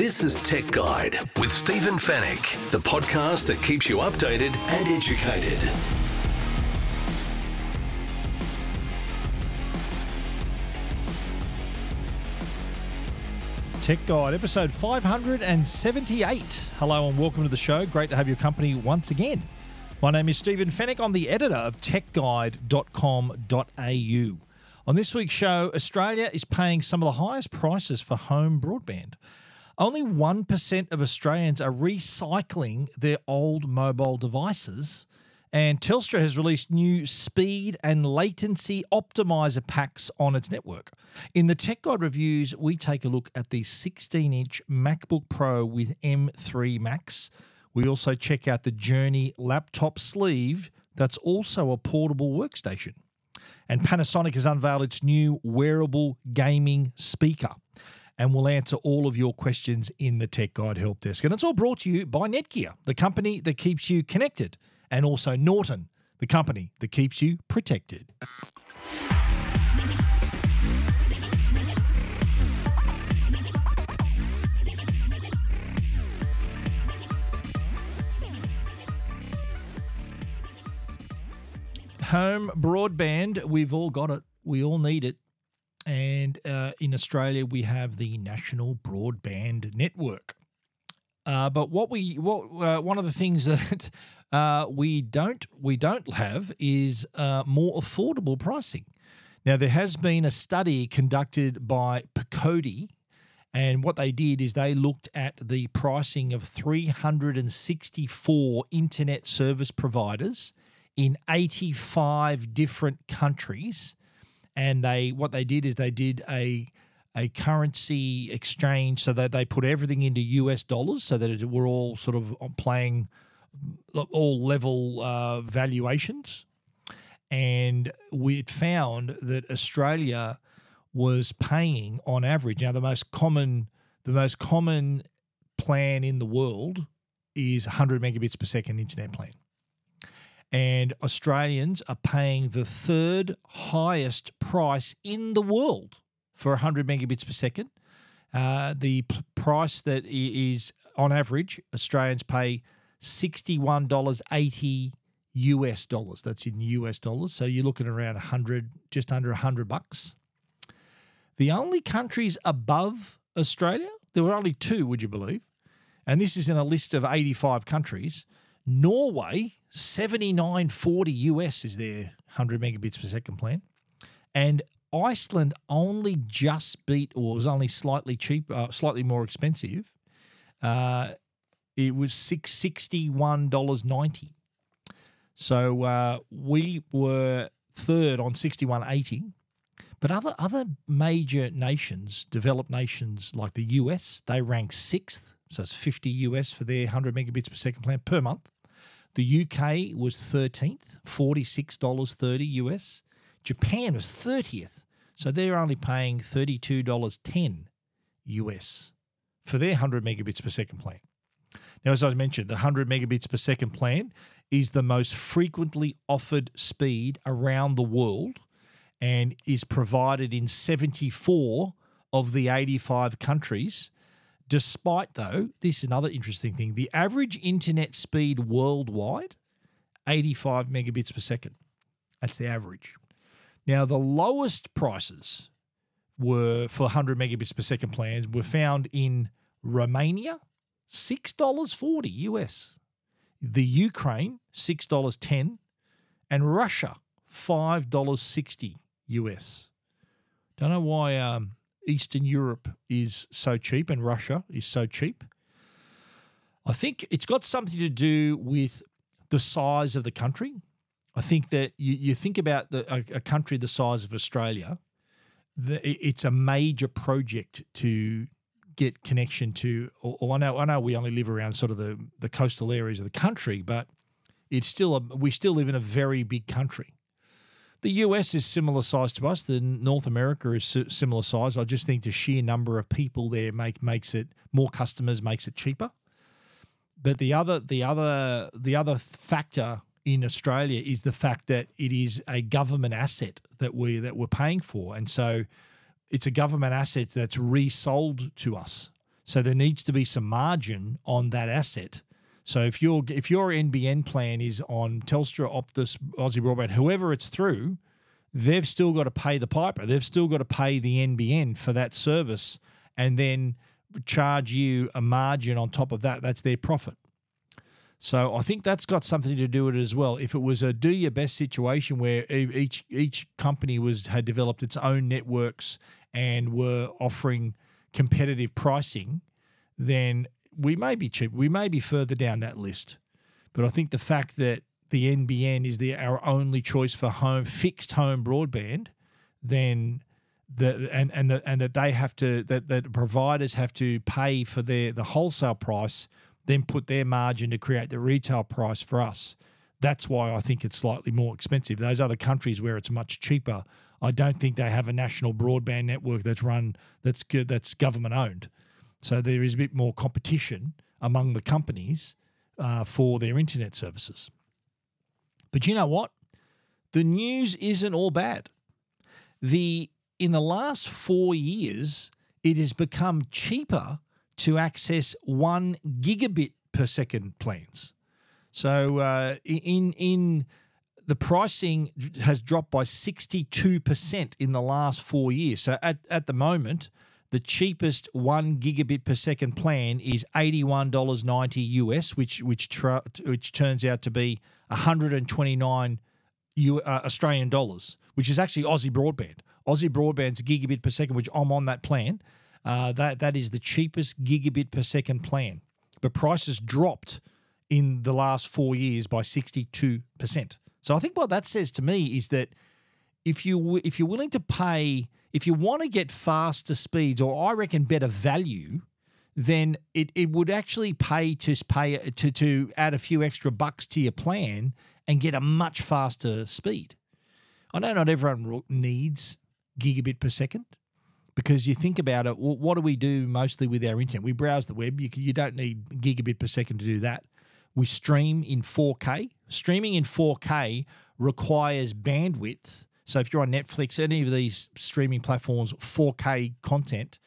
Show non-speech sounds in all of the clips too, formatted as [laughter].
This is Tech Guide with Stephen Fenech, the podcast that keeps you updated and educated. Tech Guide, episode 578. Hello and welcome to the show. Great to have your company once again. My name is Stephen Fenech. I'm the editor of techguide.com.au. On this week's show, Australia is paying some of the highest prices for home broadband. Only 1% of Australians are recycling their old mobile devices. And Telstra has released new speed and latency optimizer packs on its network. In the Tech Guide reviews, we take a look at the 16 inch MacBook Pro with M3 Max. We also check out the Journey laptop sleeve that's also a portable workstation. And Panasonic has unveiled its new wearable gaming speaker and we'll answer all of your questions in the Tech Guide Help Desk. And it's all brought to you by Netgear, the company that keeps you connected, and also Norton, the company that keeps you protected. Home broadband, we've all got it. We all need it and uh, in Australia we have the National Broadband Network. Uh, but what we what uh, one of the things [laughs] that uh, we don't we don't have is uh, more affordable pricing. Now there has been a study conducted by Picodi, and what they did is they looked at the pricing of 364 internet service providers in 85 different countries and they what they did is they did a a currency exchange so that they put everything into US dollars so that it, we're all sort of playing all level uh, valuations. And we found that Australia was paying on average. Now, the most common, the most common plan in the world is 100 megabits per second internet plan and Australians are paying the third highest price in the world for 100 megabits per second. Uh, the p- price that is on average, Australians pay $61.80 US dollars. That's in US dollars. So you're looking around 100, just under 100 bucks. The only countries above Australia, there were only two, would you believe? And this is in a list of 85 countries. Norway 7940 US is their 100 megabits per second plan. And Iceland only just beat, or was only slightly cheap, uh, slightly more expensive. Uh, it was six sixty one dollars ninety. So uh, we were third on sixty one eighty, but other other major nations, developed nations like the US, they rank sixth. So it's fifty US for their hundred megabits per second plan per month. The UK was 13th, $46.30 US. Japan was 30th. So they're only paying $32.10 US for their 100 megabits per second plan. Now, as I mentioned, the 100 megabits per second plan is the most frequently offered speed around the world and is provided in 74 of the 85 countries Despite, though, this is another interesting thing the average internet speed worldwide, 85 megabits per second. That's the average. Now, the lowest prices were for 100 megabits per second plans were found in Romania, $6.40 US, the Ukraine, $6.10, and Russia, $5.60 US. Don't know why um, Eastern Europe is so cheap and Russia is so cheap. I think it's got something to do with the size of the country. I think that you, you think about the, a, a country the size of Australia, the, it's a major project to get connection to. Or, or, I know I know we only live around sort of the, the coastal areas of the country, but it's still a, we still live in a very big country. The US is similar size to us. The North America is similar size. I just think the sheer number of people there make makes it more customers makes it cheaper. But the other the other the other factor in Australia is the fact that it is a government asset that we that we're paying for, and so it's a government asset that's resold to us. So there needs to be some margin on that asset. So if your if your NBN plan is on Telstra, Optus, Aussie Broadband, whoever it's through, they've still got to pay the piper. They've still got to pay the NBN for that service, and then charge you a margin on top of that. That's their profit. So I think that's got something to do with it as well. If it was a do your best situation where each each company was had developed its own networks and were offering competitive pricing, then we may be cheap. We may be further down that list. But I think the fact that the NBN is the our only choice for home fixed home broadband, then the and and the, and that they have to that that providers have to pay for their the wholesale price then put their margin to create the retail price for us. That's why I think it's slightly more expensive. Those other countries where it's much cheaper, I don't think they have a national broadband network that's run that's that's government owned. So there is a bit more competition among the companies uh, for their internet services. But you know what? The news isn't all bad. The in the last four years, it has become cheaper to access one gigabit per second plans. So uh, in in the pricing has dropped by 62% in the last four years. So at, at the moment, the cheapest one gigabit per second plan is $81.90 US, which which tra- which turns out to be 129 U, uh, Australian dollars, which is actually Aussie broadband. Aussie broadband's gigabit per second, which I'm on that plan. Uh, that that is the cheapest gigabit per second plan, but prices dropped in the last four years by sixty two percent. So I think what that says to me is that if you if you're willing to pay, if you want to get faster speeds, or I reckon better value, then it, it would actually pay to pay to to add a few extra bucks to your plan and get a much faster speed. I know not everyone needs gigabit per second, because you think about it, well, what do we do mostly with our internet? We browse the web. You, you don't need gigabit per second to do that. We stream in 4K. Streaming in 4K requires bandwidth. So if you're on Netflix, any of these streaming platforms, 4K content,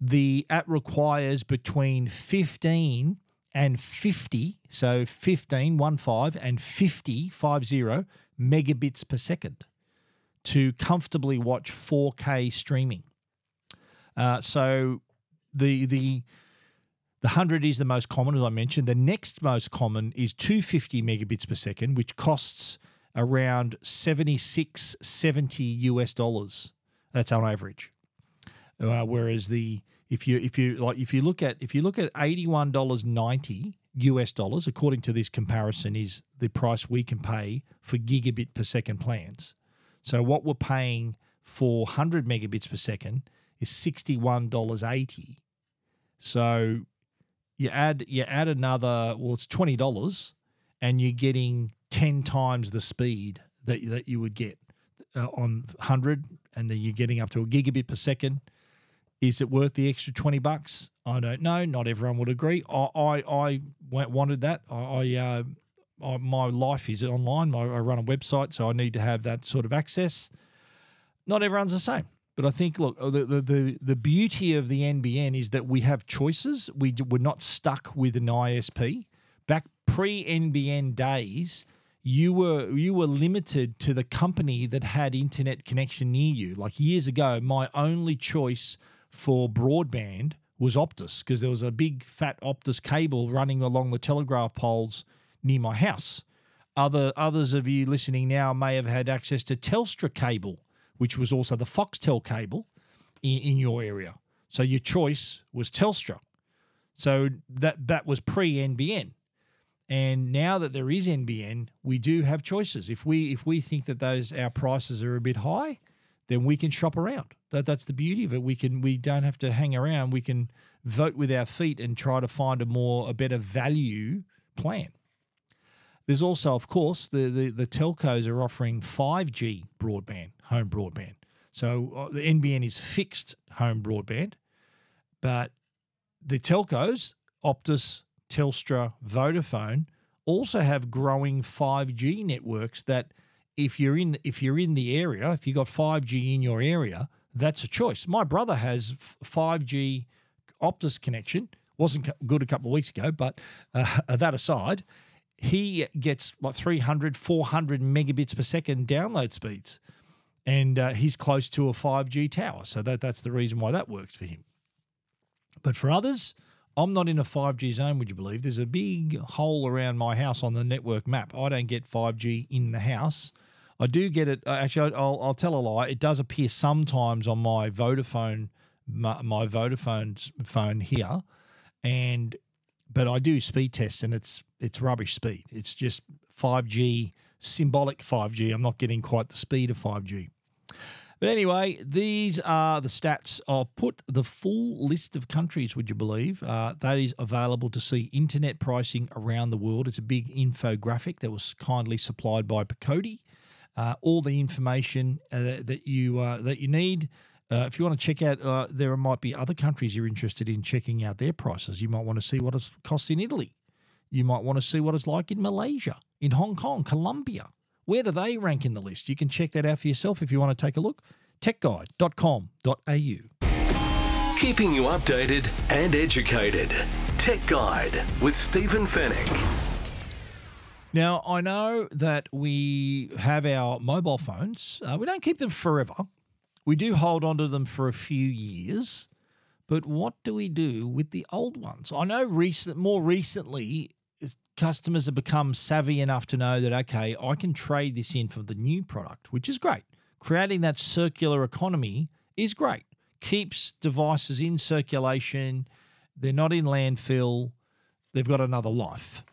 the app requires between 15 and 50, so 15, 1 5, and 50, 50 megabits per second to comfortably watch 4K streaming. Uh, so the the the 100 is the most common, as I mentioned. The next most common is 250 megabits per second, which costs around 76, 70 US dollars. That's on average. Uh, whereas the if you if you like if you look at if you look at eighty one dollars ninety US dollars, according to this comparison, is the price we can pay for gigabit per second plans. So what we're paying for hundred megabits per second is $61.80. So you add you add another well it's $20 and you're getting 10 times the speed that that you would get uh, on 100 and then you're getting up to a gigabit per second. Is it worth the extra 20 bucks? I don't know. Not everyone would agree. I I, I wanted that. I, I, uh, I my life is online. I, I run a website, so I need to have that sort of access. Not everyone's the same. But I think, look, the, the, the, the beauty of the NBN is that we have choices. We, we're not stuck with an ISP. Back pre NBN days, you were you were limited to the company that had internet connection near you. Like years ago, my only choice for broadband was Optus because there was a big fat Optus cable running along the telegraph poles near my house. Other others of you listening now may have had access to Telstra cable which was also the Foxtel cable in, in your area. So your choice was Telstra. So that that was pre NBN. And now that there is NBN, we do have choices. If we if we think that those our prices are a bit high, then we can shop around. That that's the beauty of it. We can we don't have to hang around. We can vote with our feet and try to find a more a better value plan. There's also, of course, the, the, the telcos are offering 5G broadband, home broadband. So uh, the NBN is fixed home broadband, but the telcos, Optus, Telstra, Vodafone, also have growing 5G networks that if you're in if you're in the area, if you've got 5G in your area, that's a choice. My brother has 5G Optus connection. Wasn't good a couple of weeks ago, but uh, [laughs] that aside, he gets what 300, 400 megabits per second download speeds. And uh, he's close to a 5G tower. So that, that's the reason why that works for him. But for others, I'm not in a 5G zone, would you believe? There's a big hole around my house on the network map. I don't get 5G in the house. I do get it. uh, Actually, I'll, I'll tell a lie. It does appear sometimes on my Vodafone, my, my Vodafone phone here, and but I do speed tests and it's it's rubbish speed. It's just 5G, symbolic 5G. I'm not getting quite the speed of 5G. But anyway, these are the stats. I've put the full list of countries, would you believe? Uh, that is available to see internet pricing around the world. It's a big infographic that was kindly supplied by Picodi. Uh, all the information uh, that you uh, that you need. Uh, if you want to check out, uh, there might be other countries you're interested in checking out their prices. You might want to see what it costs in Italy. You might want to see what it's like in Malaysia, in Hong Kong, Colombia. Where do they rank in the list? You can check that out for yourself if you want to take a look. techguide.com.au. Keeping you updated and educated. Tech Guide with Stephen Fenech. Now, I know that we have our mobile phones. Uh, we don't keep them forever. We do hold on to them for a few years. But what do we do with the old ones? I know recent, more recently, customers have become savvy enough to know that, okay, I can trade this in for the new product, which is great. Creating that circular economy is great. Keeps devices in circulation, they're not in landfill, they've got another life.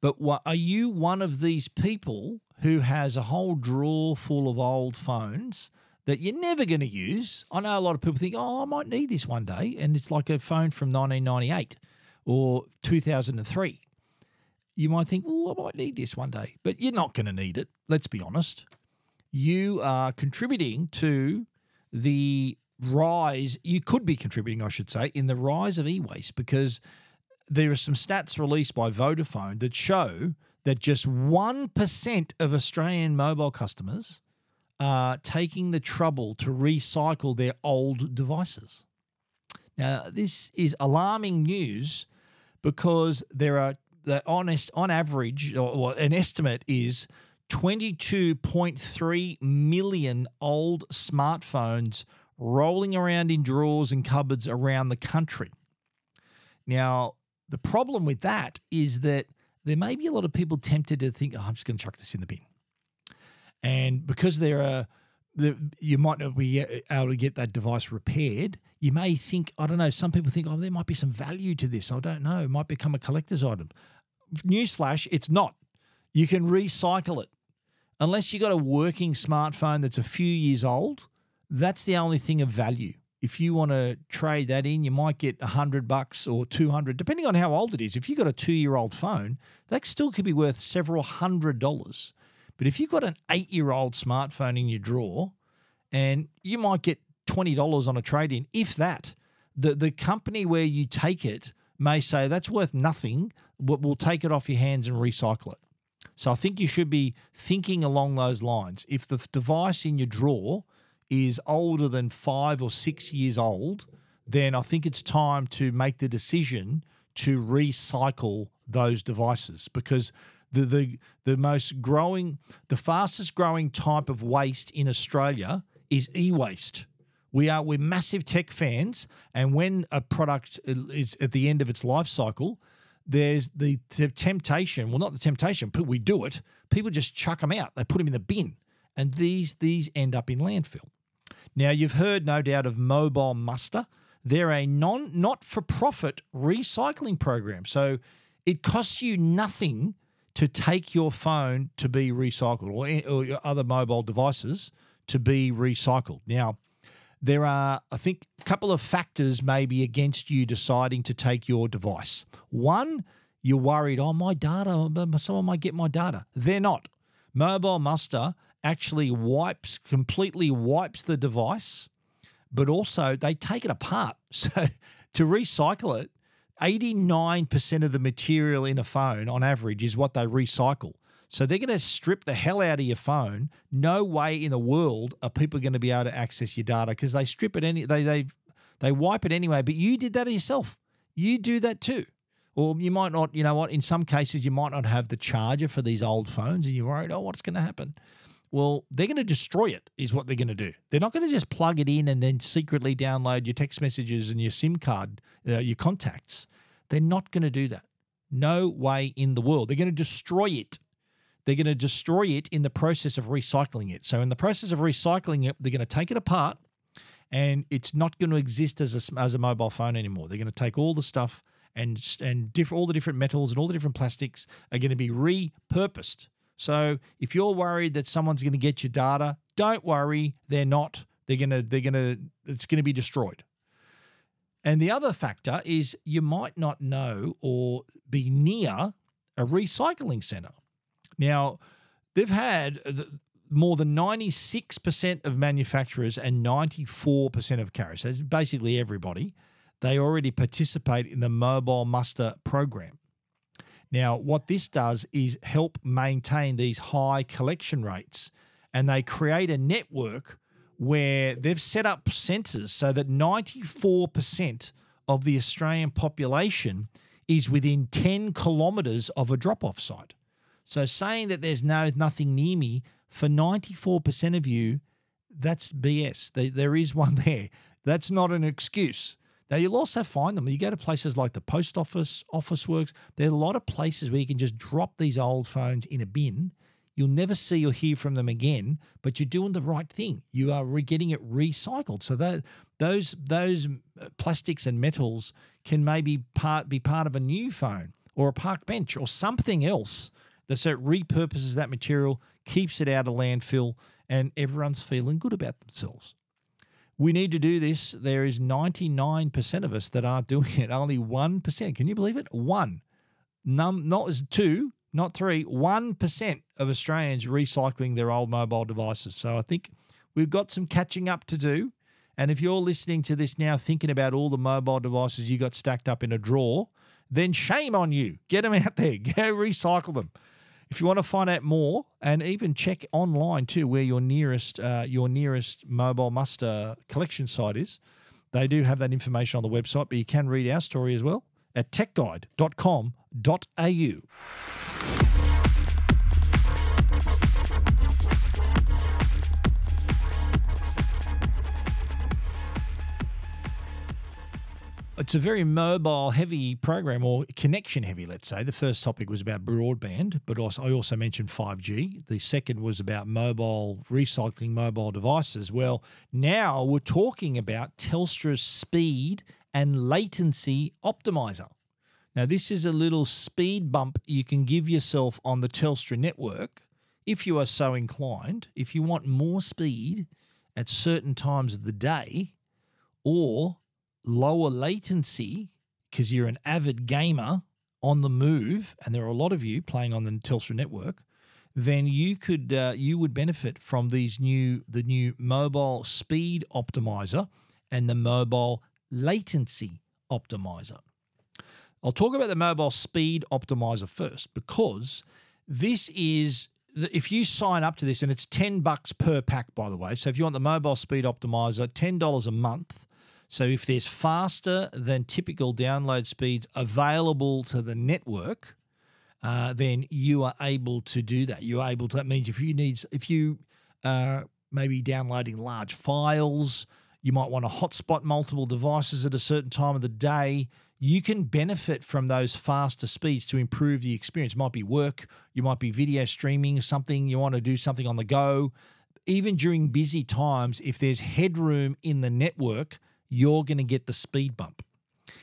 But what, are you one of these people who has a whole drawer full of old phones that you're never going to use? I know a lot of people think, oh, I might need this one day. And it's like a phone from 1998 or 2003. You might think, oh, I might need this one day, but you're not going to need it. Let's be honest. You are contributing to the rise, you could be contributing, I should say, in the rise of e waste because there are some stats released by Vodafone that show that just 1% of Australian mobile customers are taking the trouble to recycle their old devices. Now, this is alarming news because there are the honest on average, or, or an estimate is 22.3 million old smartphones rolling around in drawers and cupboards around the country. Now, the problem with that is that there may be a lot of people tempted to think, oh, I'm just going to chuck this in the bin. And because there are, the, you might not be able to get that device repaired, you may think, I don't know, some people think, oh, there might be some value to this. I don't know. It might become a collector's item. Newsflash, it's not. You can recycle it. Unless you've got a working smartphone that's a few years old, that's the only thing of value. If you want to trade that in, you might get a hundred bucks or two hundred, depending on how old it is. If you've got a two-year-old phone, that still could be worth several hundred dollars. But if you've got an eight-year-old smartphone in your drawer, and you might get twenty dollars on a trade-in, if that, the the company where you take it may say that's worth nothing. We'll take it off your hands and recycle it. So I think you should be thinking along those lines. If the device in your drawer is older than five or six years old, then I think it's time to make the decision to recycle those devices because the the the most growing, the fastest growing type of waste in Australia is e-waste. We are we're massive tech fans, and when a product uh, is at the end of its life cycle, there's the t- temptation. Well, not the temptation, but we do it. People just chuck them out. They put them in the bin, and these these end up in landfill. Now, you've heard no doubt of Mobile Muster. They're a non not for profit recycling program. So it costs you nothing to take your phone to be recycled or, or your other mobile devices to be recycled. Now, there are, I think, a couple of factors maybe against you deciding to take your device. One, you're worried, oh, my data, someone might get my data. They're not. Mobile Muster actually wipes, completely wipes the device, but also they take it apart. [laughs] So to recycle it, 89% of the material in a phone on average is what they recycle. So they're going to strip the hell out of your phone. No way in the world are people going to be able to access your data because they strip it any they they They wipe it anyway, but you did that yourself. You do that too. Or you might not, you know what, in some cases, you might not have the charger for these old phones and you're worried, oh, what's going to happen? Well, they're going to destroy it, is what they're going to do. They're not going to just plug it in and then secretly download your text messages and your SIM card, uh, your contacts. They're not going to do that. No way in the world. They're going to destroy it. They're going to destroy it in the process of recycling it. So, in the process of recycling it, they're going to take it apart and it's not going to exist as a, as a mobile phone anymore. They're going to take all the stuff and and diff- all the different metals and all the different plastics are going to be repurposed. So if you're worried that someone's going to get your data, don't worry, they're not. They're going to they're going to it's going to be destroyed. And the other factor is you might not know or be near a recycling center. Now, they've had more than 96% of manufacturers and 94% of carriers, basically everybody, they already participate in the mobile muster program. Now, what this does is help maintain these high collection rates, and they create a network where they've set up centres so that 94% of the Australian population is within 10 kilometres of a drop off site. So saying that there's no nothing near me for 94% of you, that's BS. There is one [laughs] there. That's not an excuse. Now you'll also find them. You go to places like the post office, Officeworks. There are a lot of places where you can just drop these old phones in a bin. You'll never see or hear from them again, but you're doing the right thing. You are re- getting it recycled. So that those those uh, plastics and metals can maybe part be part of a new phone or a park bench or something else that so it repurposes that material, keeps it out of landfill, and everyone's feeling good about themselves. We need to do this. There is 99% of us that aren't doing it. Only 1%. Can you believe it? One. Num, not as two, not three, 1% of Australians recycling their old mobile devices. So I think we've got some catching up to do. And if you're listening to this now thinking about all the mobile devices you got stacked up in a drawer, then shame on you. Get them out there, [laughs] go recycle them. If you want to find out more and even check online too where your nearest uh, your nearest mobile muster collection site is, they do have that information on the website, but you can read our story as well at techguide.com.au. it's a very mobile heavy program or connection heavy, let's say. The first topic was about broadband, but also, I also mentioned 5G. The second was about mobile recycling mobile devices. Well, now we're talking about Telstra's speed and latency optimizer. Now, this is a little speed bump you can give yourself on the Telstra network if you are so inclined. If you want more speed at certain times of the day, or lower latency because you're an avid gamer on the move, and there are a lot of you playing on the Telstra network, then you could uh, you would benefit from these new the new mobile speed optimizer and the mobile latency optimizer. I'll talk about the mobile speed optimizer first because this is if you sign up to this and it's 10 bucks per pack by the way so if you want the mobile speed optimizer $10 a month so if there's faster than typical download speeds available to the network, uh, then you are able to do that. You're able to. That means if you need, if you are maybe downloading large files, you might want to hotspot multiple devices at a certain time of the day. You can benefit from those faster speeds to improve the experience. It might be work, you might be video streaming, something you want to do something on the go. Even during busy times, if there's headroom in the network, you're going to get the speed bump.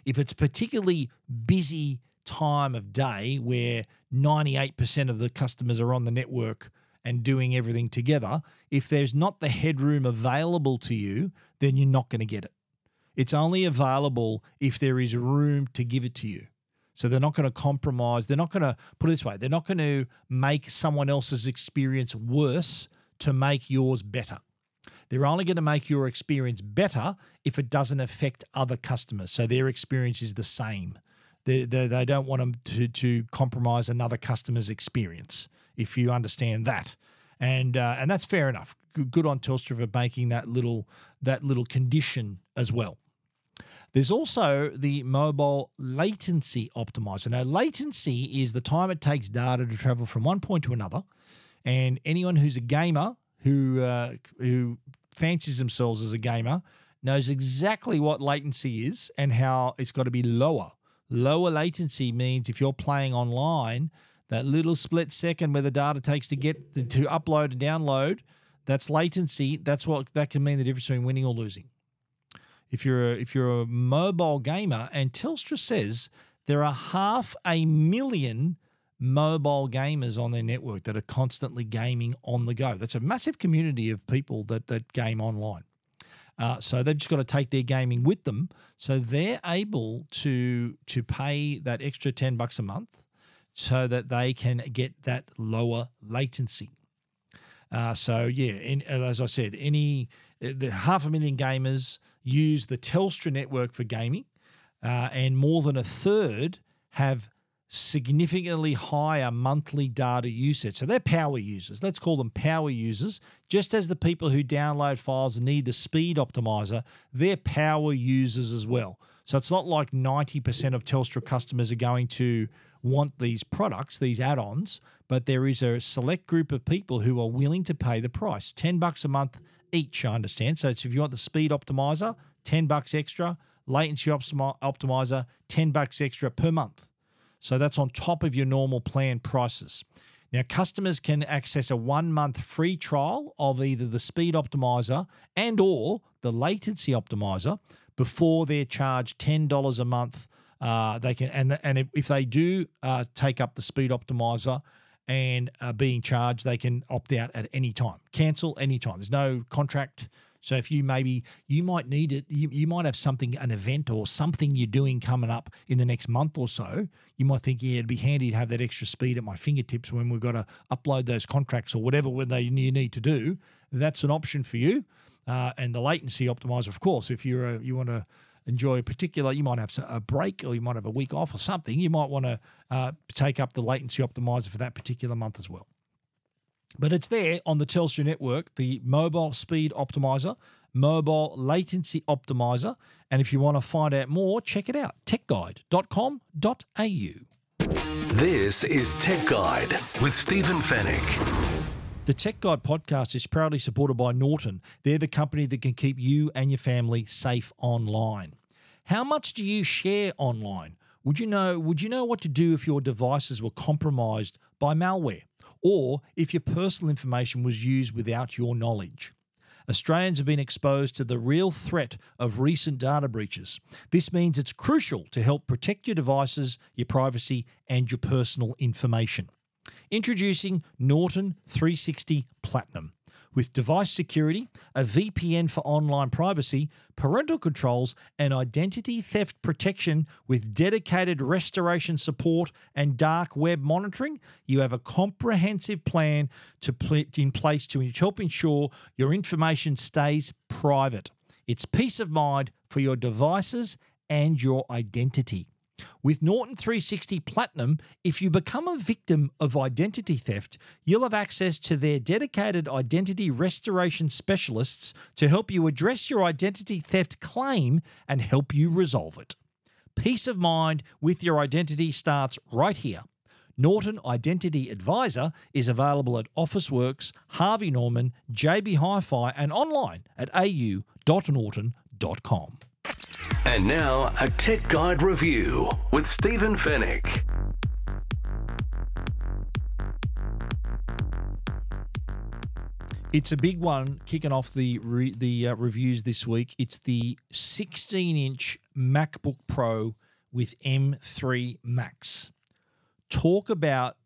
If it's particularly busy time of day where 98% of the customers are on the network and doing everything together, if there's not the headroom available to you, then you're not going to get it. It's only available if there is room to give it to you. So they're not going to compromise. They're not going to put it this way. They're not going to make someone else's experience worse to make yours better. They're only going to make your experience better if it doesn't affect other customers. So their experience is the same. They, they, they don't want them to, to compromise another customer's experience, if you understand that. And, uh, and that's fair enough. Good, on Telstra for making that little, that little condition as well. There's also the mobile latency optimizer. Now, latency is the time it takes data to travel from one point to another. And anyone who's a gamer who uh, who fancies themselves as a gamer knows exactly what latency is and how it's got to be lower. Lower latency means if you're playing online, that little split second where the data takes to get to upload and download, that's latency. That's what that can mean the difference between winning or losing. If you're a, if you're a mobile gamer, and Telstra says there are half a million mobile gamers on their network that are constantly gaming on the go. That's a massive community of people that that game online. Uh, so they've just got to take their gaming with them. So they're able to to pay that extra ten bucks a month, so that they can get that lower latency. Uh, so yeah, in, as I said, any the half a million gamers use the Telstra network for gaming, uh, and more than a third have significantly higher monthly data usage. So they're power users. Let's call them power users. Just as the people who download files need the speed optimizer, they're power users as well. So it's not like 90% of Telstra customers are going to want these products, these add-ons, but there is a select group of people who are willing to pay the price. 10 bucks a month each, I understand. So if you want the speed optimizer, 10 bucks extra, latency optimizer, 10 bucks extra per month. So that's on top of your normal plan prices. Now, customers can access a one month free trial of either the speed optimizer and or the latency optimizer before they're charged $10 a month. Uh, they can and and if they do uh, take up the speed optimizer and are being charged, they can opt out at any time, cancel any time. There's no contract so if you maybe you might need it, you, you might have something, an event or something you're doing coming up in the next month or so. You might think, yeah, it'd be handy to have that extra speed at my fingertips when we've got to upload those contracts or whatever when they you need to do. That's an option for you. Uh, and the latency optimizer, of course, if you're a, you want to enjoy a particular, you might have a break or you might have a week off or something. You might want to uh, take up the latency optimizer for that particular month as well. But it's there on the Telstra network, the mobile speed optimizer, mobile latency optimizer. And if you want to find out more, check it out techguide.com.au. This is Tech Guide with Stephen Fenech. The Tech Guide podcast is proudly supported by Norton. They're the company that can keep you and your family safe online. How much do you share online? Would you know would you know what to do if your devices were compromised by malware? Or if your personal information was used without your knowledge. Australians have been exposed to the real threat of recent data breaches. This means it's crucial to help protect your devices, your privacy, and your personal information. Introducing Norton 360 Platinum with device security, a VPN for online privacy, parental controls, and identity theft protection with dedicated restoration support and dark web monitoring, you have a comprehensive plan to in place to help ensure your information stays private. It's peace of mind for your devices and your identity. With Norton 360 Platinum, if you become a victim of identity theft, you'll have access to their dedicated identity restoration specialists to help you address your identity theft claim and help you resolve it. Peace of mind with your identity starts right here. Norton Identity Advisor is available at Officeworks, Harvey Norman, JB Hi Fi, and online at au.norton.com. And now, a Tech Guide review with Stephen Fenech. It's a big one kicking off the re- the uh, reviews this week. It's the 16-inch MacBook Pro with M3 Max. Talk about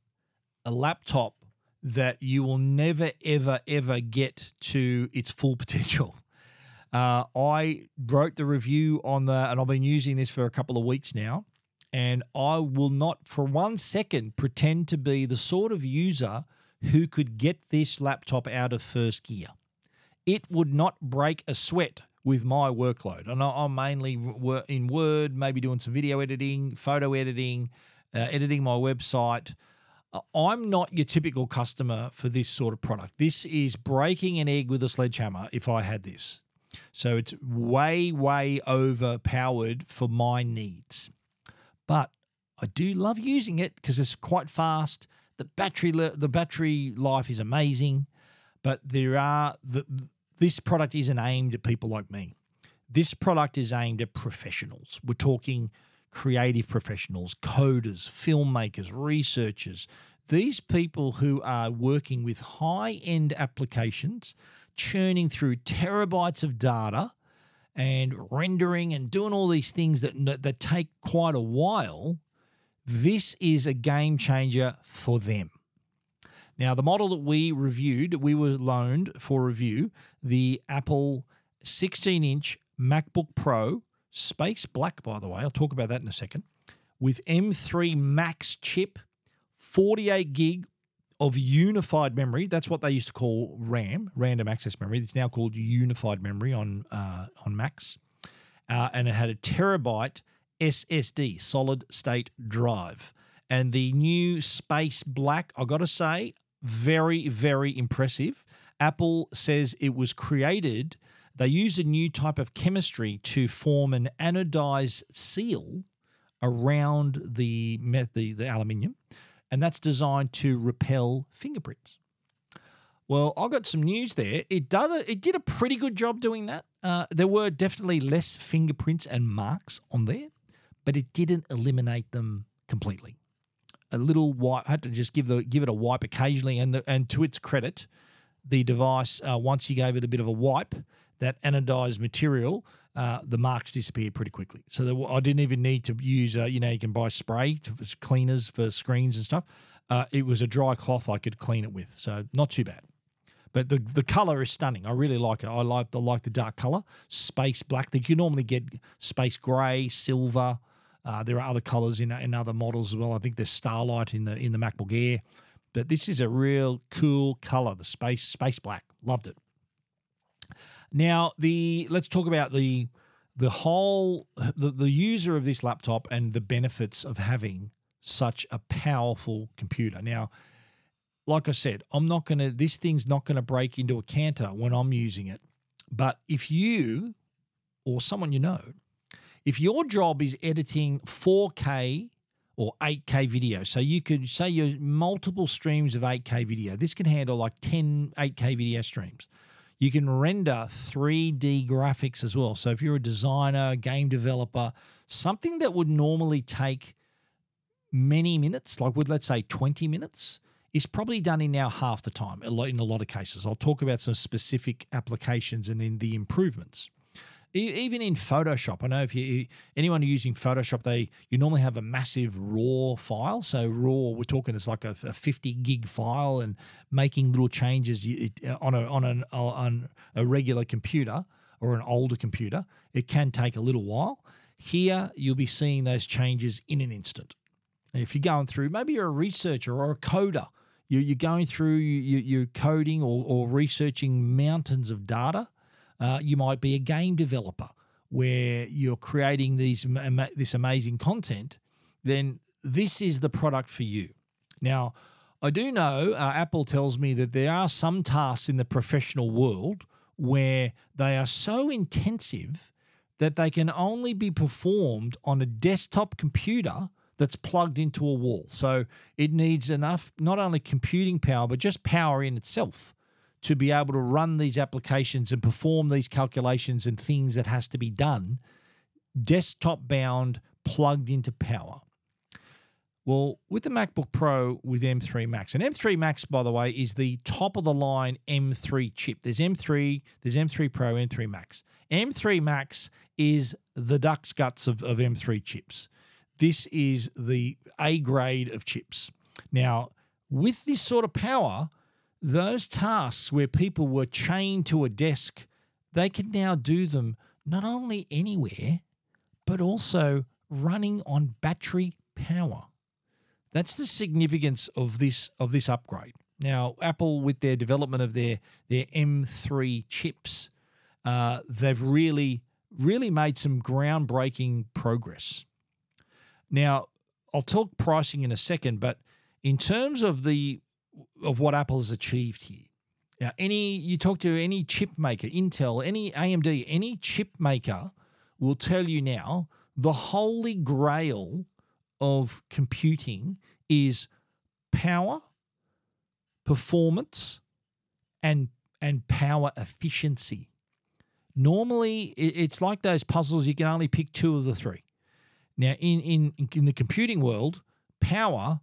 a laptop that you will never ever ever get to its full [laughs] potential. Uh, I wrote the review on the, and I've been using this for a couple of weeks now. And I will not for one second pretend to be the sort of user who could get this laptop out of first gear. It would not break a sweat with my workload. And I'm mainly in Word, maybe doing some video editing, photo editing, uh, editing my website. Uh, I'm not your typical customer for this sort of product. This is breaking an egg with a sledgehammer if I had this. So it's way, way overpowered for my needs. But I do love using it because it's quite fast. The battery the battery life is amazing, but there are the this product isn't aimed at people like me. This product is aimed at professionals. We're talking creative professionals, coders, filmmakers, researchers, these people who are working with high end applications, churning through terabytes of data and rendering and doing all these things that, that take quite a while, this is a game changer for them. Now, the model that we reviewed, we were loaned for review the Apple 16 inch MacBook Pro, Space Black, by the way. I'll talk about that in a second, with M3 Max chip 48 gig of unified memory. That's what they used to call RAM, random access memory. It's now called unified memory on uh, on Macs, uh, and it had a terabyte SSD, solid state drive. And the new Space Black, I got to say, very very impressive. Apple says it was created. They used a new type of chemistry to form an anodized seal around the the, the aluminium and that's designed to repel fingerprints. Well, I got some news there. It did a, it did a pretty good job doing that. Uh, there were definitely less fingerprints and marks on there, but it didn't eliminate them completely. A little wipe. I had to just give the give it a wipe occasionally, and the, and to its credit, the device uh, once you gave it a bit of a wipe, that anodized material uh, the marks disappeared pretty quickly. So I didn't even need to use, uh, you know, you can buy spray to, cleaners for screens and stuff. Uh, it was a dry cloth I could clean it with, so not too bad. But the the color is stunning. I really like it. I like the like the dark color, space black. That you normally get space gray, silver. Uh, there are other colors in in other models as well. I think there's starlight in the in the MacBook Air, but this is a real cool color. The space space black. Loved it. Now, the let's talk about the the whole the, the user of this laptop and the benefits of having such a powerful computer. Now, like I said, I'm not going to this thing's not going to break into a canter when I'm using it. But if you or someone you know, if your job is editing 4K or 8K video. So you could say your multiple streams of 8K video. This can handle like 10 8K video streams. You can render 3D graphics as well. So if you're a designer, game developer, something that would normally take many minutes, like would let's say 20 minutes, is probably done in now half the time in a lot of cases. I'll talk about some specific applications and then the improvements even in Photoshop, I know if you anyone using Photoshop, they you normally have a massive RAW file. So RAW, we're talking it's like a, a 50 gig file, and making little changes uh, on a on an on a regular computer or an older computer, it can take a little while. Here, you'll be seeing those changes in an instant. If you're going through, maybe you're a researcher or a coder, you're going through, you're coding or researching mountains of data uh, you might be a game developer where you're creating these this amazing content. Then this is the product for you. Now, I do know uh, Apple tells me that there are some tasks in the professional world where they are so intensive that they can only be performed on a desktop computer that's plugged into a wall. So it needs enough, not only computing power, but just power in itself to be able to run these applications and perform these calculations and things that has to be done desktop bound plugged into power. Well with the macbook pro with m3 max and m3 max by the way is the top of the line m3 chip. There's m3 there's m3 pro m3 max. M3 max is the duck's guts of, of m3 chips. This is the a grade of chips. Now with this sort of power those tasks where people were chained to a desk, they can now do them not only anywhere, but also running on battery power. That's the significance of this of this upgrade. Now, Apple, with their development of their their M3 chips, uh, they've really really made some groundbreaking progress. Now, I'll talk pricing in a second, but in terms of the of what Apple has achieved here. Now, any you talk to any chip maker, Intel, any AMD, any chip maker will tell you now the holy grail of computing is power, performance, and and power efficiency. Normally, it's like those puzzles; you can only pick two of the three. Now, in in in the computing world, power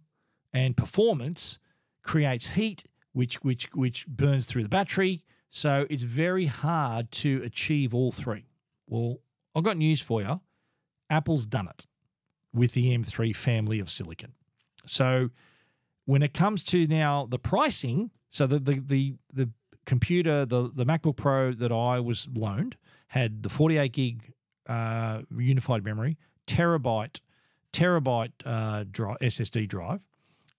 and performance creates heat, which which which burns through the battery. So it's very hard to achieve all three. Well, I've got news for you. Apple's done it with the M3 family of silicon. So when it comes to now the pricing, so the the the, the computer, the the MacBook Pro that I was loaned had the 48 gig uh, unified memory, terabyte terabyte uh, drive, SSD drive.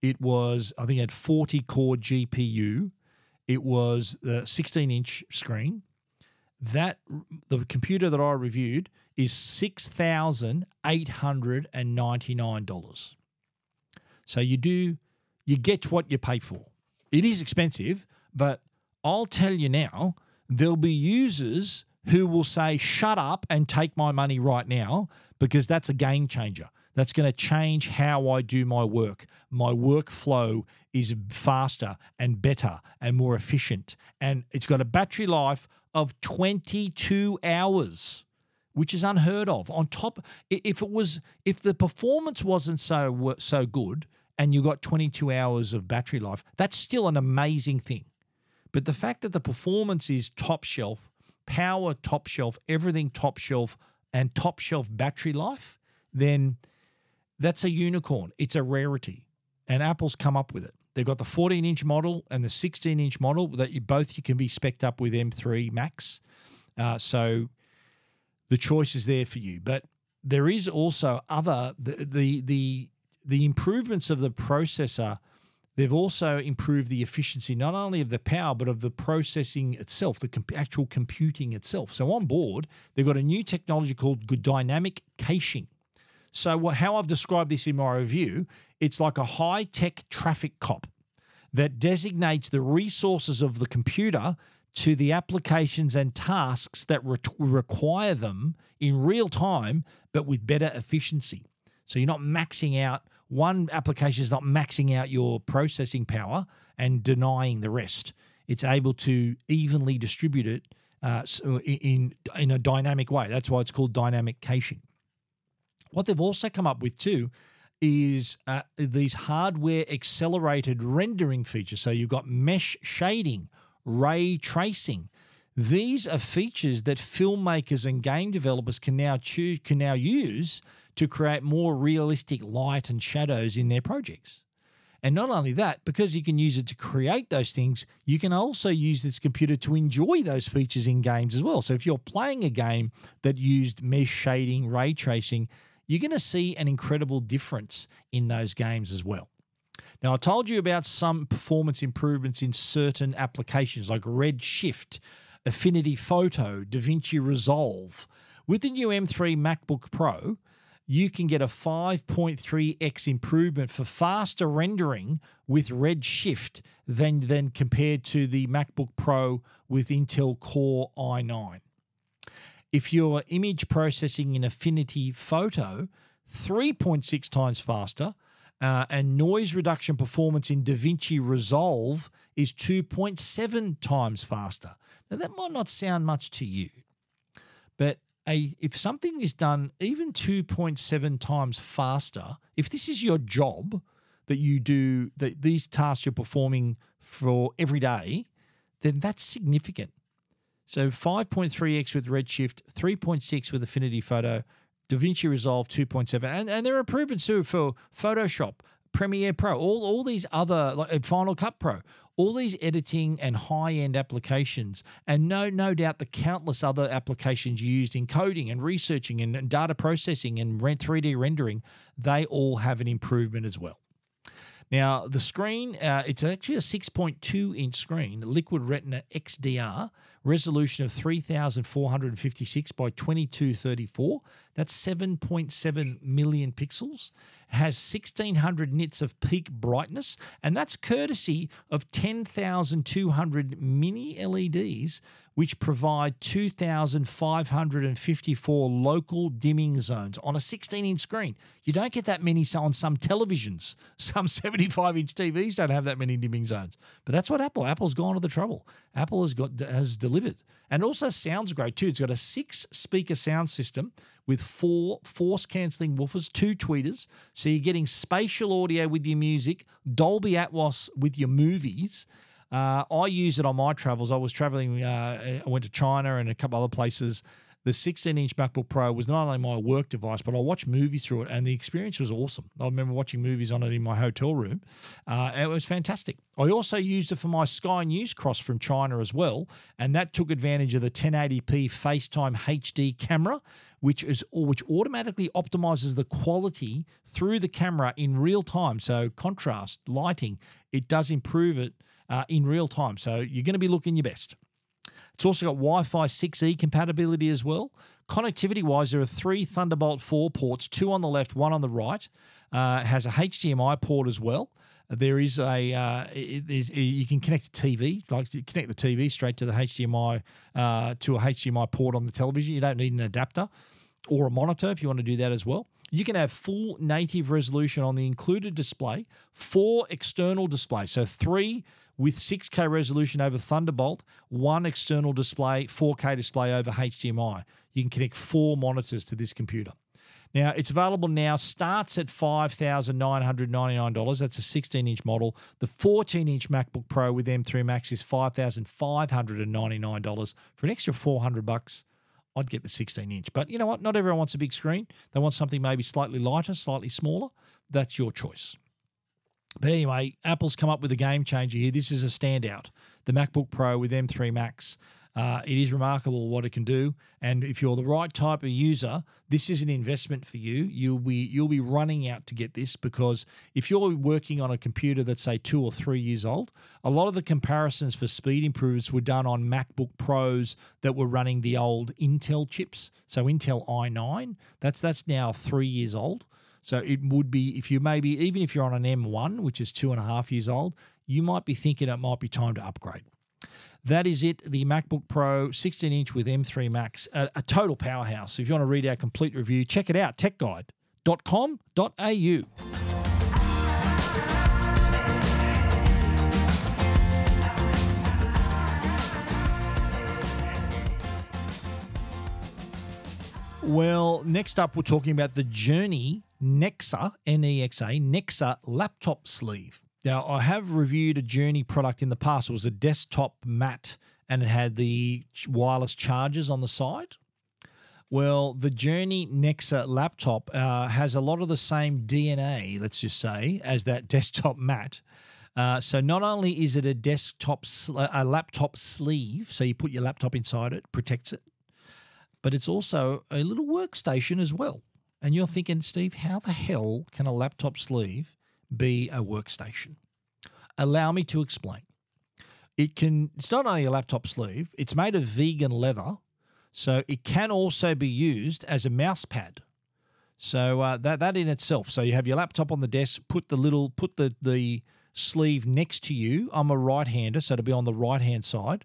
It was I think it had 40 core GPU. It was the 16 inch screen. That the computer that I reviewed is six thousand eight hundred and ninety nine dollars. So you do you get what you pay for. It is expensive, but I'll tell you now, there'll be users who will say, shut up and take my money right now, because that's a game changer. That's going to change how I do my work. My workflow is faster and better and more efficient. And it's got a battery life of 22 hours, which is unheard of. On top, if it was, if the performance wasn't so so good, and you got 22 hours of battery life, that's still an amazing thing. But the fact that the performance is top shelf, power top shelf, everything top shelf, and top shelf battery life, then that's a unicorn. It's a rarity. And Apple's come up with it. They've got the 14 inch model and the 16 inch model that you both you can be specced up with M3 Max. Uh, so the choice is there for you. But there is also other the the the the improvements of the processor, they've also improved the efficiency not only of the power but of the processing itself, the comp- actual computing itself. So on board, they've got a new technology called dynamic caching. So what, how I've described this in my review, it's like a high-tech traffic cop that designates the resources of the computer to the applications and tasks that re- require them in real time, but with better efficiency. So you're not maxing out one application is not maxing out your processing power and denying the rest. It's able to evenly distribute it uh, in in a dynamic way. That's why it's called dynamic caching. What they've also come up with too is uh, these hardware accelerated rendering features. So you've got mesh shading, ray tracing. These are features that filmmakers and game developers can now choose can now use to create more realistic light and shadows in their projects. And not only that, because you can use it to create those things, you can also use this computer to enjoy those features in games as well. So if you're playing a game that used mesh shading, ray tracing, you're going to see an incredible difference in those games as well. Now, I told you about some performance improvements in certain applications like Redshift, Affinity Photo, DaVinci Resolve. With the new M3 MacBook Pro, you can get a 5.3x improvement for faster rendering with Redshift than, than compared to the MacBook Pro with Intel Core i9. If you're image processing in Affinity Photo, 3.6 times faster, uh, and noise reduction performance in DaVinci Resolve is 2.7 times faster. Now, that might not sound much to you, but a if something is done even 2.7 times faster, if this is your job that you do that these tasks you're performing for every day, then that's significant. So 5.3x with Redshift, 3.6 with Affinity Photo, DaVinci Resolve 2.7, and, and there are improvements too for Photoshop, Premiere Pro, all, all these other like uh, Final Cut Pro, all these editing and high-end applications, and no, no doubt the countless other applications used in coding and researching and, and data processing and 3D rendering, they all have an improvement as well. Now, the screen, uh, it's actually a 6.2 inch screen, Liquid Retina XDR, resolution of 3456 by 2234. That's 7.7 million pixels. Has 1600 nits of peak brightness, and that's courtesy of 10,200 mini LEDs, which provide 2,554 local dimming zones on a 16 inch screen. You don't get that many on some televisions. [laughs] Some 75 inch TVs don't have that many dimming zones. But that's what Apple. Apple's gone to the trouble. Apple has got has delivered, and also sounds great too. It's got a six speaker sound system with four force cancelling woofers, two tweeters. So you're getting spatial audio with your music, Dolby Atmos with your movies. Uh, I use it on my travels. I was traveling, uh, I went to China and a couple other places. The 16 inch MacBook Pro was not only my work device, but I watched movies through it, and the experience was awesome. I remember watching movies on it in my hotel room. Uh, it was fantastic. I also used it for my Sky News Cross from China as well, and that took advantage of the 1080p FaceTime HD camera, which is which automatically optimizes the quality through the camera in real time. So contrast, lighting, it does improve it uh, in real time. So you're going to be looking your best. It's also got Wi Fi 6E compatibility as well. Connectivity wise, there are three Thunderbolt 4 ports, two on the left, one on the right. Uh, has a HDMI port as well. There is a uh, it, it, you can connect a TV, like you connect the TV straight to the HDMI uh, to a HDMI port on the television. You don't need an adapter or a monitor if you want to do that as well. You can have full native resolution on the included display, four external displays, so three with 6K resolution over Thunderbolt, one external display, 4K display over HDMI. You can connect four monitors to this computer. Now, it's available now, starts at $5,999. That's a 16 inch model. The 14 inch MacBook Pro with M3 Max is $5,599. For an extra 400 bucks, I'd get the 16 inch. But you know what? Not everyone wants a big screen. They want something maybe slightly lighter, slightly smaller. That's your choice. But anyway, Apple's come up with a game changer here. This is a standout. The MacBook Pro with M3 Max. Uh, it is remarkable what it can do, and if you're the right type of user, this is an investment for you. You'll be you'll be running out to get this because if you're working on a computer that's say two or three years old, a lot of the comparisons for speed improvements were done on MacBook Pros that were running the old Intel chips. So Intel i9, that's that's now three years old. So it would be if you maybe even if you're on an M1, which is two and a half years old, you might be thinking it might be time to upgrade. That is it. The MacBook Pro 16 inch with M3 Max, a, a total powerhouse. If you want to read our complete review, check it out techguide.com.au. Well, next up, we're talking about the Journey Nexa, N E X A, Nexa laptop sleeve. Now, I have reviewed a Journey product in the past. It was a desktop mat and it had the wireless chargers on the side. Well, the Journey Nexa laptop uh, has a lot of the same DNA, let's just say, as that [laughs] desktop mat. Uh, so not only is it a desktop, sl- a laptop sleeve, so you put your laptop inside it, protects it, but it's also a little workstation as well. And you're thinking, Steve, how the hell can a laptop sleeve be a workstation? Allow me to explain. It can it's not only a laptop sleeve, it's made of vegan leather, so it can also be used as a mouse pad. So uh, that that in itself. So you have your laptop on the desk, put the little put the the sleeve next to you. I'm a right-hander, so it'll be on the right-hand side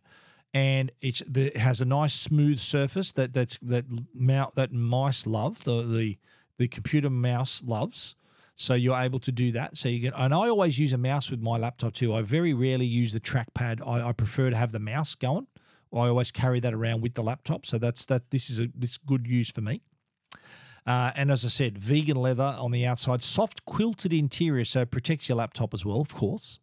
and it's the, it has a nice smooth surface that that's that mount that mice love the the the computer mouse loves. So you're able to do that. So you get, and I always use a mouse with my laptop too. I very rarely use the trackpad. I, I prefer to have the mouse going. I always carry that around with the laptop. So that's that. This is a this good use for me. Uh, and as I said, vegan leather on the outside, soft quilted interior, so it protects your laptop as well, of course.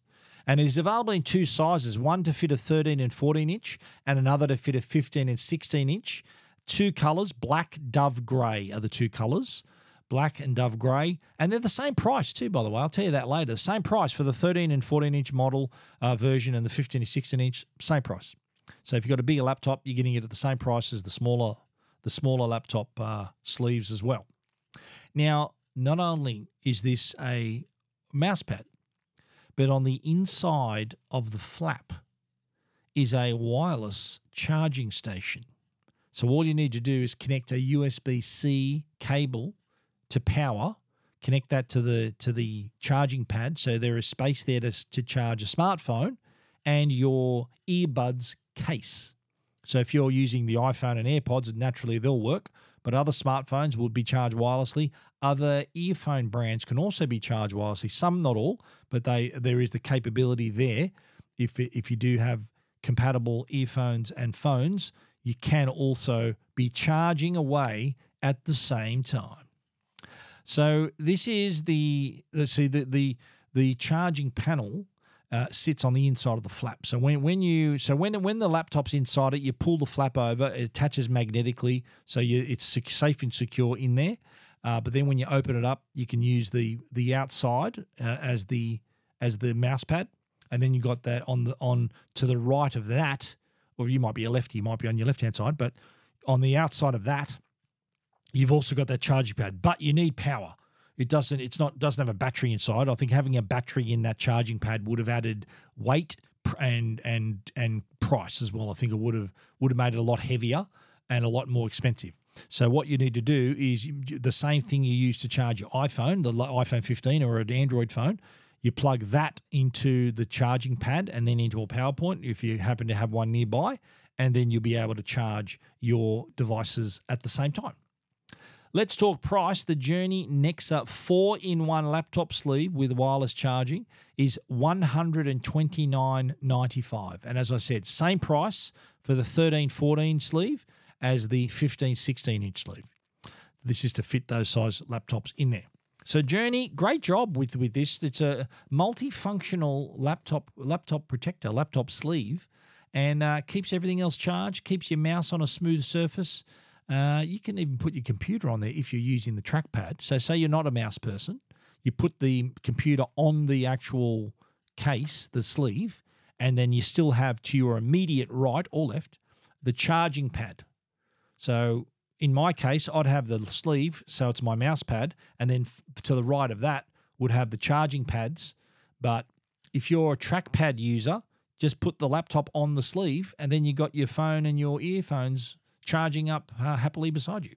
And it is available in two sizes one to fit a 13 and 14 inch, and another to fit a 15 and 16 inch. Two colors, black, dove grey are the two colors black and dove grey. And they're the same price, too, by the way. I'll tell you that later. Same price for the 13 and 14 inch model uh, version and the 15 and 16 inch, same price. So if you've got a bigger laptop, you're getting it at the same price as the smaller, the smaller laptop uh, sleeves as well. Now, not only is this a mouse pad, but on the inside of the flap is a wireless charging station. So all you need to do is connect a USB C cable to power, connect that to the to the charging pad. So there is space there to, to charge a smartphone and your earbuds case. So if you're using the iPhone and AirPods, naturally they'll work, but other smartphones will be charged wirelessly. Other earphone brands can also be charged wirelessly. Some, not all, but they there is the capability there. If if you do have compatible earphones and phones, you can also be charging away at the same time. So this is the let's see the the the charging panel uh, sits on the inside of the flap. So when when you so when when the laptop's inside it, you pull the flap over. It attaches magnetically, so you it's safe and secure in there. Uh, but then when you open it up, you can use the the outside uh, as the as the mouse pad, and then you got that on the on to the right of that, or you might be a lefty, you might be on your left hand side, but on the outside of that, you've also got that charging pad. But you need power. It doesn't. It's not. Doesn't have a battery inside. I think having a battery in that charging pad would have added weight and and and price as well. I think it would have would have made it a lot heavier and a lot more expensive. So what you need to do is the same thing you use to charge your iPhone, the iPhone 15 or an Android phone. You plug that into the charging pad and then into a PowerPoint if you happen to have one nearby, and then you'll be able to charge your devices at the same time. Let's talk price. The Journey Nexa 4 in 1 laptop sleeve with wireless charging is $129.95. And as I said, same price for the 13 14 sleeve as the 15 16 inch sleeve. This is to fit those size laptops in there. So Journey, great job with with this. It's a multifunctional laptop laptop protector, laptop sleeve, and uh, keeps everything else charged. Keeps your mouse on a smooth surface. Uh, you can even put your computer on there if you're using the trackpad. So, say you're not a mouse person, you put the computer on the actual case, the sleeve, and then you still have to your immediate right or left the charging pad. So, in my case, I'd have the sleeve, so it's my mouse pad, and then f- to the right of that would have the charging pads. But if you're a trackpad user, just put the laptop on the sleeve, and then you got your phone and your earphones charging up uh, happily beside you.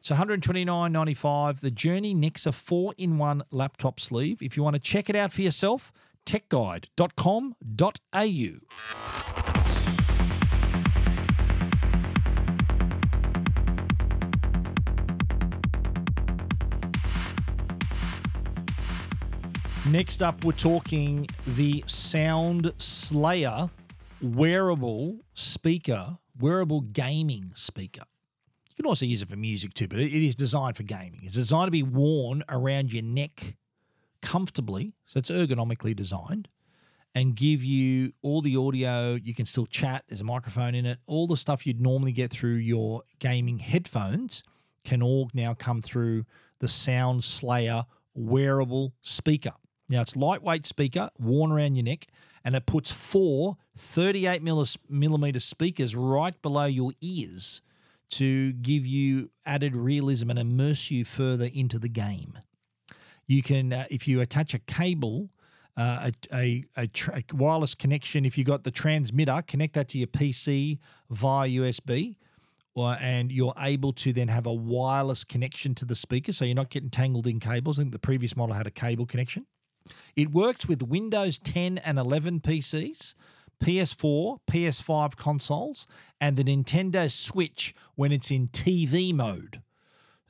So 129.95, the Journey Nexa 4-in-1 laptop sleeve. If you want to check it out for yourself, techguide.com.au. Next up, we're talking the Sound Slayer wearable speaker wearable gaming speaker. You can also use it for music too, but it is designed for gaming. It's designed to be worn around your neck comfortably, so it's ergonomically designed, and give you all the audio. You can still chat, there's a microphone in it. All the stuff you'd normally get through your gaming headphones can all now come through the Sound Slayer wearable speaker. Now, it's lightweight speaker worn around your neck and it puts four 38 millimeter speakers right below your ears to give you added realism and immerse you further into the game. You can, uh, if you attach a cable, uh, a, a, a, tra- a, wireless connection, if you've got the transmitter, connect that to your PC via USB, and you're able to then have a wireless connection to the speaker, so you're not getting tangled in cables. I think the previous model had a cable connection. It works with Windows 10 and 11 PCs, PS4, PS5 consoles, and the Nintendo Switch when it's in TV mode.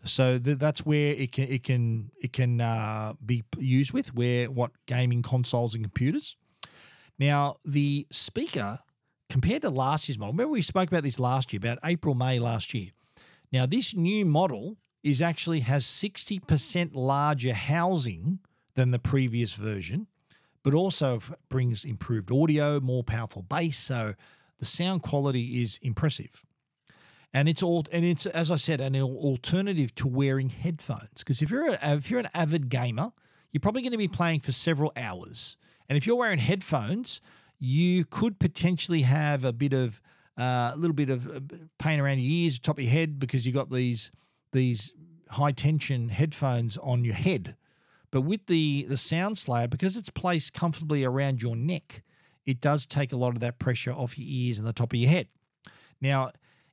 So th- that's where it can it can it can uh, be used with where what gaming consoles and computers. Now the speaker compared to last year's model. Remember we spoke about this last year, about April May last year. Now this new model is actually has sixty percent larger housing than the previous version, but also brings improved audio, more powerful bass. So the sound quality is impressive. And it's all, and it's as I said, an alternative to wearing headphones. Because if you're a, if you're an avid gamer, you're probably going to be playing for several hours. And if you're wearing headphones, you could potentially have a bit of uh, a little bit of uh, pain around your ears, top of your head, because you've got these these high tension headphones on your head But with the the sound slayer, because it's placed comfortably around your neck, it does take a lot of that pressure off your ears and the top of your head. Now,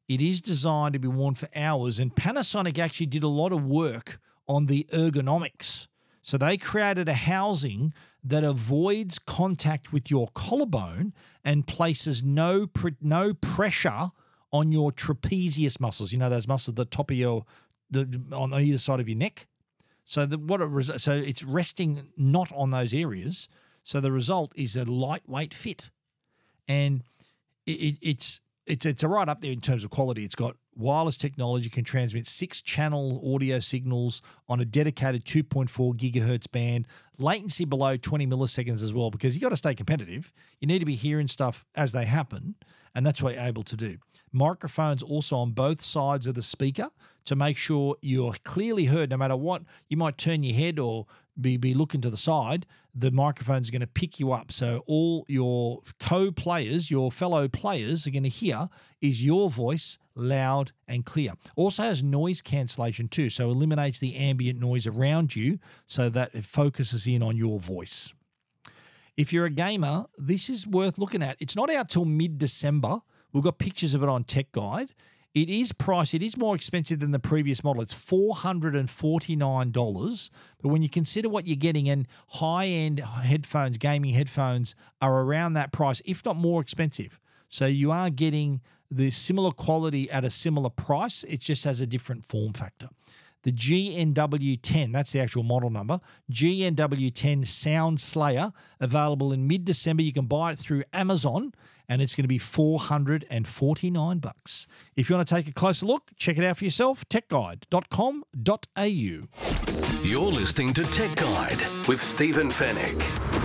it is designed to be worn for hours, and Panasonic actually did a lot of work on the ergonomics. So they created a housing that avoids contact with your collarbone and places no no pressure on your trapezius muscles. You know those muscles at the top of your the, on either side of your neck. So the, what it res- so it's resting not on those areas. So the result is a lightweight fit, and it, it, it's it's it's right up there in terms of quality. It's got wireless technology, can transmit six channel audio signals on a dedicated 2.4 gigahertz band, latency below 20 milliseconds as well. Because you got to stay competitive. You need to be hearing stuff as they happen, and that's what you're able to do. Microphones also on both sides of the speaker to make sure you're clearly heard no matter what. You might turn your head or be, be looking to the side, the microphone's going to pick you up. So all your co-players, your fellow players are going to hear is your voice loud and clear. Also has noise cancellation too, so eliminates the ambient noise around you so that it focuses in on your voice. If you're a gamer, this is worth looking at. It's not out till mid-December. We've got pictures of it on Tech Guide. It is priced, it is more expensive than the previous model. It's $449. But when you consider what you're getting, and high end headphones, gaming headphones, are around that price, if not more expensive. So you are getting the similar quality at a similar price, it just has a different form factor. The GNW10, that's the actual model number, GNW10 Sound Slayer, available in mid December. You can buy it through Amazon and it's going to be 449 bucks. If you want to take a closer look, check it out for yourself, techguide.com.au. You're listening to Tech Guide with Stephen Fenech.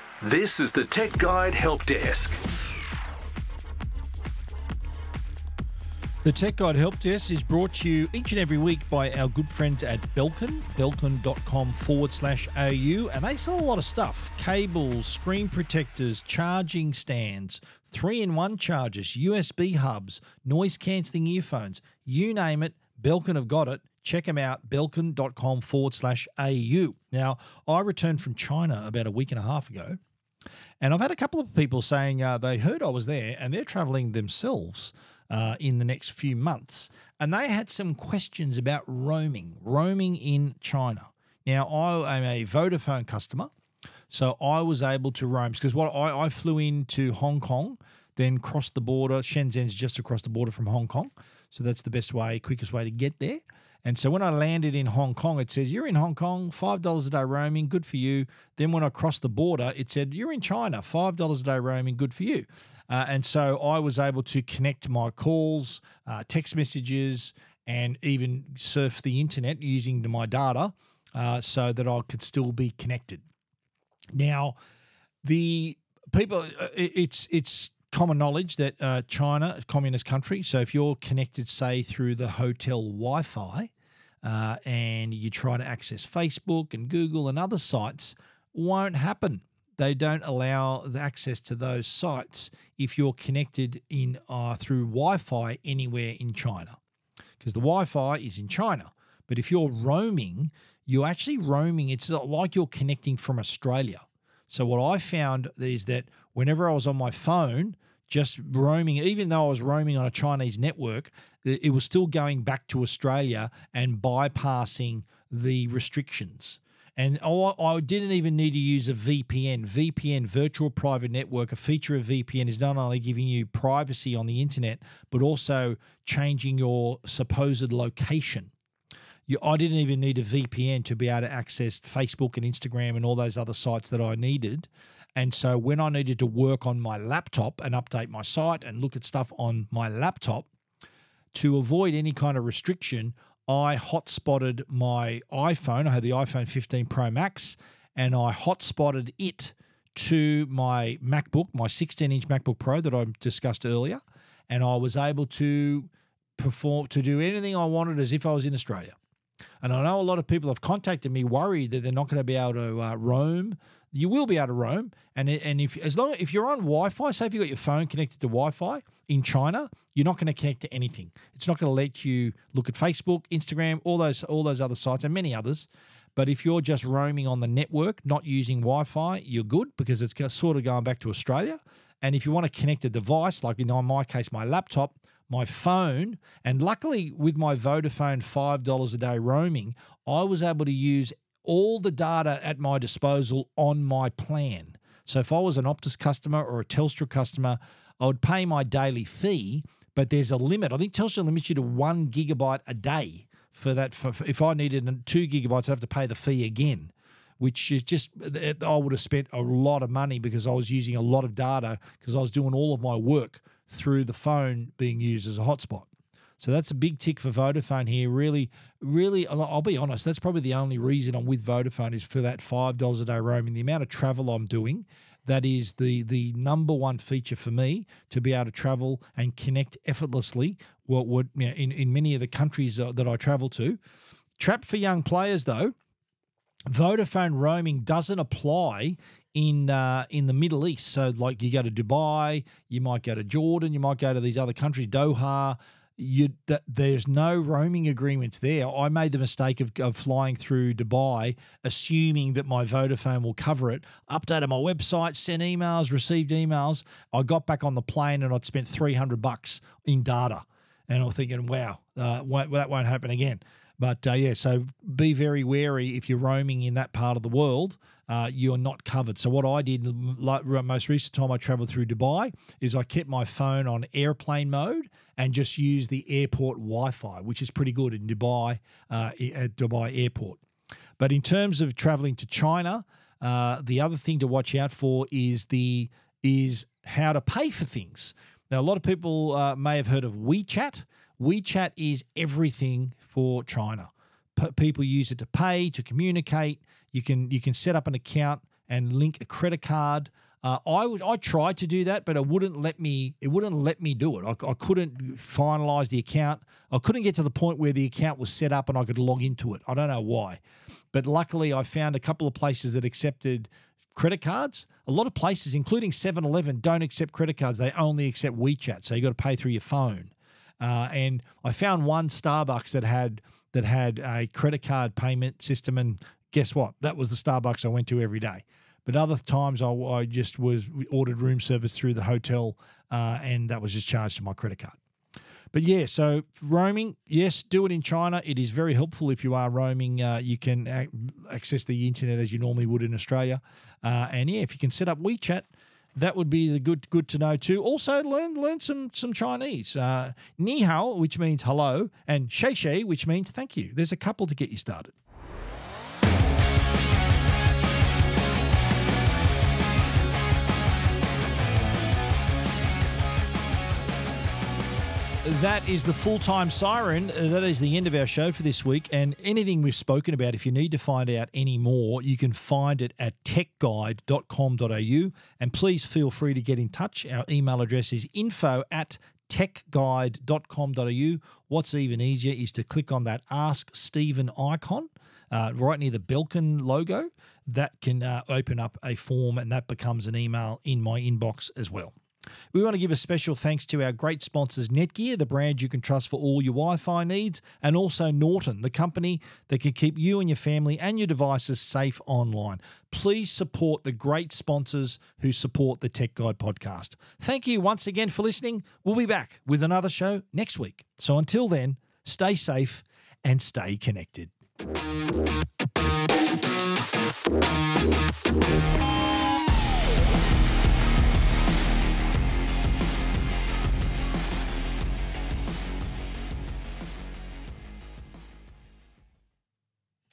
This is the Tech Guide Help Desk. The Tech Guide Help Desk is brought to you each and every week by our good friends at Belkin, belkin.com forward slash AU, and they sell a lot of stuff cables, screen protectors, charging stands, three in one chargers, USB hubs, noise cancelling earphones, you name it, Belkin have got it. Check them out, belkin.com forward slash AU. Now, I returned from China about a week and a half ago, and I've had a couple of people saying uh, they heard I was there and they're traveling themselves uh, in the next few months. And they had some questions about roaming, roaming in China. Now, I am a Vodafone customer, so I was able to roam because what I, I flew into Hong Kong, then crossed the border. Shenzhen's just across the border from Hong Kong, so that's the best way, quickest way to get there. And so when I landed in Hong Kong, it says, You're in Hong Kong, $5 a day roaming, good for you. Then when I crossed the border, it said, You're in China, $5 a day roaming, good for you. Uh, and so I was able to connect my calls, uh, text messages, and even surf the internet using my data uh, so that I could still be connected. Now, the people, uh, it's, it's, common knowledge that uh, China, is a communist country, so if you're connected, say, through the hotel Wi Fi uh, and you try to access Facebook and Google and other sites, won't happen. They don't allow the access to those sites if you're connected in uh, through Wi-Fi anywhere in China, because the Wi-Fi is in China. But if you're roaming, you're actually roaming. It's like you're connecting from Australia. So what I found is that whenever I was on my phone, just roaming, even though I was roaming on a Chinese network, it was still going back to Australia and bypassing the restrictions. And I, didn't even need to use a VPN. VPN, virtual private network, a feature of VPN is not only giving you privacy on the internet, but also changing your supposed location. You, I didn't even need a VPN to be able to access Facebook and Instagram and all those other sites that I needed. And so when I needed to work on my laptop and update my site and look at stuff on my laptop, to avoid any kind of restriction, I hotspotted my iPhone. I had the iPhone 15 Pro Max, and I hotspotted it to my MacBook, my 16 inch MacBook Pro that I discussed earlier. And I was able to perform, to do anything I wanted as if I was in Australia. And I know a lot of people have contacted me worried that they're not going to be able to uh, roam you will be able to roam. And and if as long if you're on Wi-Fi, say if you've got your phone connected to Wi-Fi in China, you're not going to connect to anything. It's not going to let you look at Facebook, Instagram, all those all those other sites and many others. But if you're just roaming on the network, not using Wi-Fi, you're good because it's sort of going back to Australia. And if you want to connect a device, like in my case, my laptop, my phone, and luckily with my Vodafone $5 a day roaming, I was able to use all the data at my disposal on my plan. So if I was an Optus customer or a Telstra customer, I would pay my daily fee, but there's a limit. I think Telstra limits you to one gigabyte a day for that. For, if I needed two gigabytes, I'd have to pay the fee again, which is just, I would have spent a lot of money because I was using a lot of data because I was doing all of my work through the phone being used as a hotspot. So that's a big tick for Vodafone here. Really, really, I'll be honest, that's probably the only reason I'm with Vodafone is for that $5 a day roaming. The amount of travel I'm doing, that is the the number one feature for me to be able to travel and connect effortlessly. What would you know, in in many of the countries uh, that I travel to. Trap for young players though. Vodafone roaming doesn't apply in uh, in the Middle East. So, like you go to Dubai, you might go to Jordan, you might go to these other countries, Doha, you that there's no roaming agreements there. I made the mistake of, of flying through Dubai, assuming that my Vodafone will cover it. Updated my website, sent emails, received emails. I got back on the plane and I'd spent three hundred bucks in data, and I'm thinking, wow, uh, won't, that won't happen again. But uh, yeah, so be very wary if you're roaming in that part of the world. Uh, you're not covered. So what I did, like most recent time I travelled through Dubai, is I kept my phone on airplane mode and just used the airport Wi-Fi, which is pretty good in Dubai uh, at Dubai Airport. But in terms of travelling to China, uh, the other thing to watch out for is the is how to pay for things. Now, a lot of people uh, may have heard of WeChat. WeChat is everything for China. P- people use it to pay, to communicate. You can you can set up an account and link a credit card. Uh, I would I tried to do that, but it wouldn't let me. It wouldn't let me do it. I, I couldn't finalize the account. I couldn't get to the point where the account was set up and I could log into it. I don't know why, but luckily I found a couple of places that accepted credit cards. A lot of places, including 7-Eleven, don't accept credit cards. They only accept WeChat, so you got to pay through your phone. Uh, and I found one Starbucks that had that had a credit card payment system, and guess what? That was the Starbucks I went to every day. But other times I, I just was ordered room service through the hotel, uh, and that was just charged to my credit card. But yeah, so roaming, yes, do it in China. It is very helpful if you are roaming. Uh, you can access the internet as you normally would in Australia. Uh, and yeah, if you can set up WeChat, that would be the good good to know too. Also, learn learn some some Chinese. Uh, ni hao, which means hello, and shei shei, which means thank you. There's a couple to get you started. That is the full time siren. Uh, that is the end of our show for this week. And anything we've spoken about, if you need to find out any more, you can find it at techguide.com.au. And please feel free to get in touch. Our email address is info at techguide.com.au. What's even easier is to click on that Ask Stephen icon uh, right near the Belkin logo. That can uh, open up a form and that becomes an email in my inbox as well. We want to give a special thanks to our great sponsors, Netgear, the brand you can trust for all your Wi Fi needs, and also Norton, the company that can keep you and your family and your devices safe online. Please support the great sponsors who support the Tech Guide podcast. Thank you once again for listening. We'll be back with another show next week. So until then, stay safe and stay connected.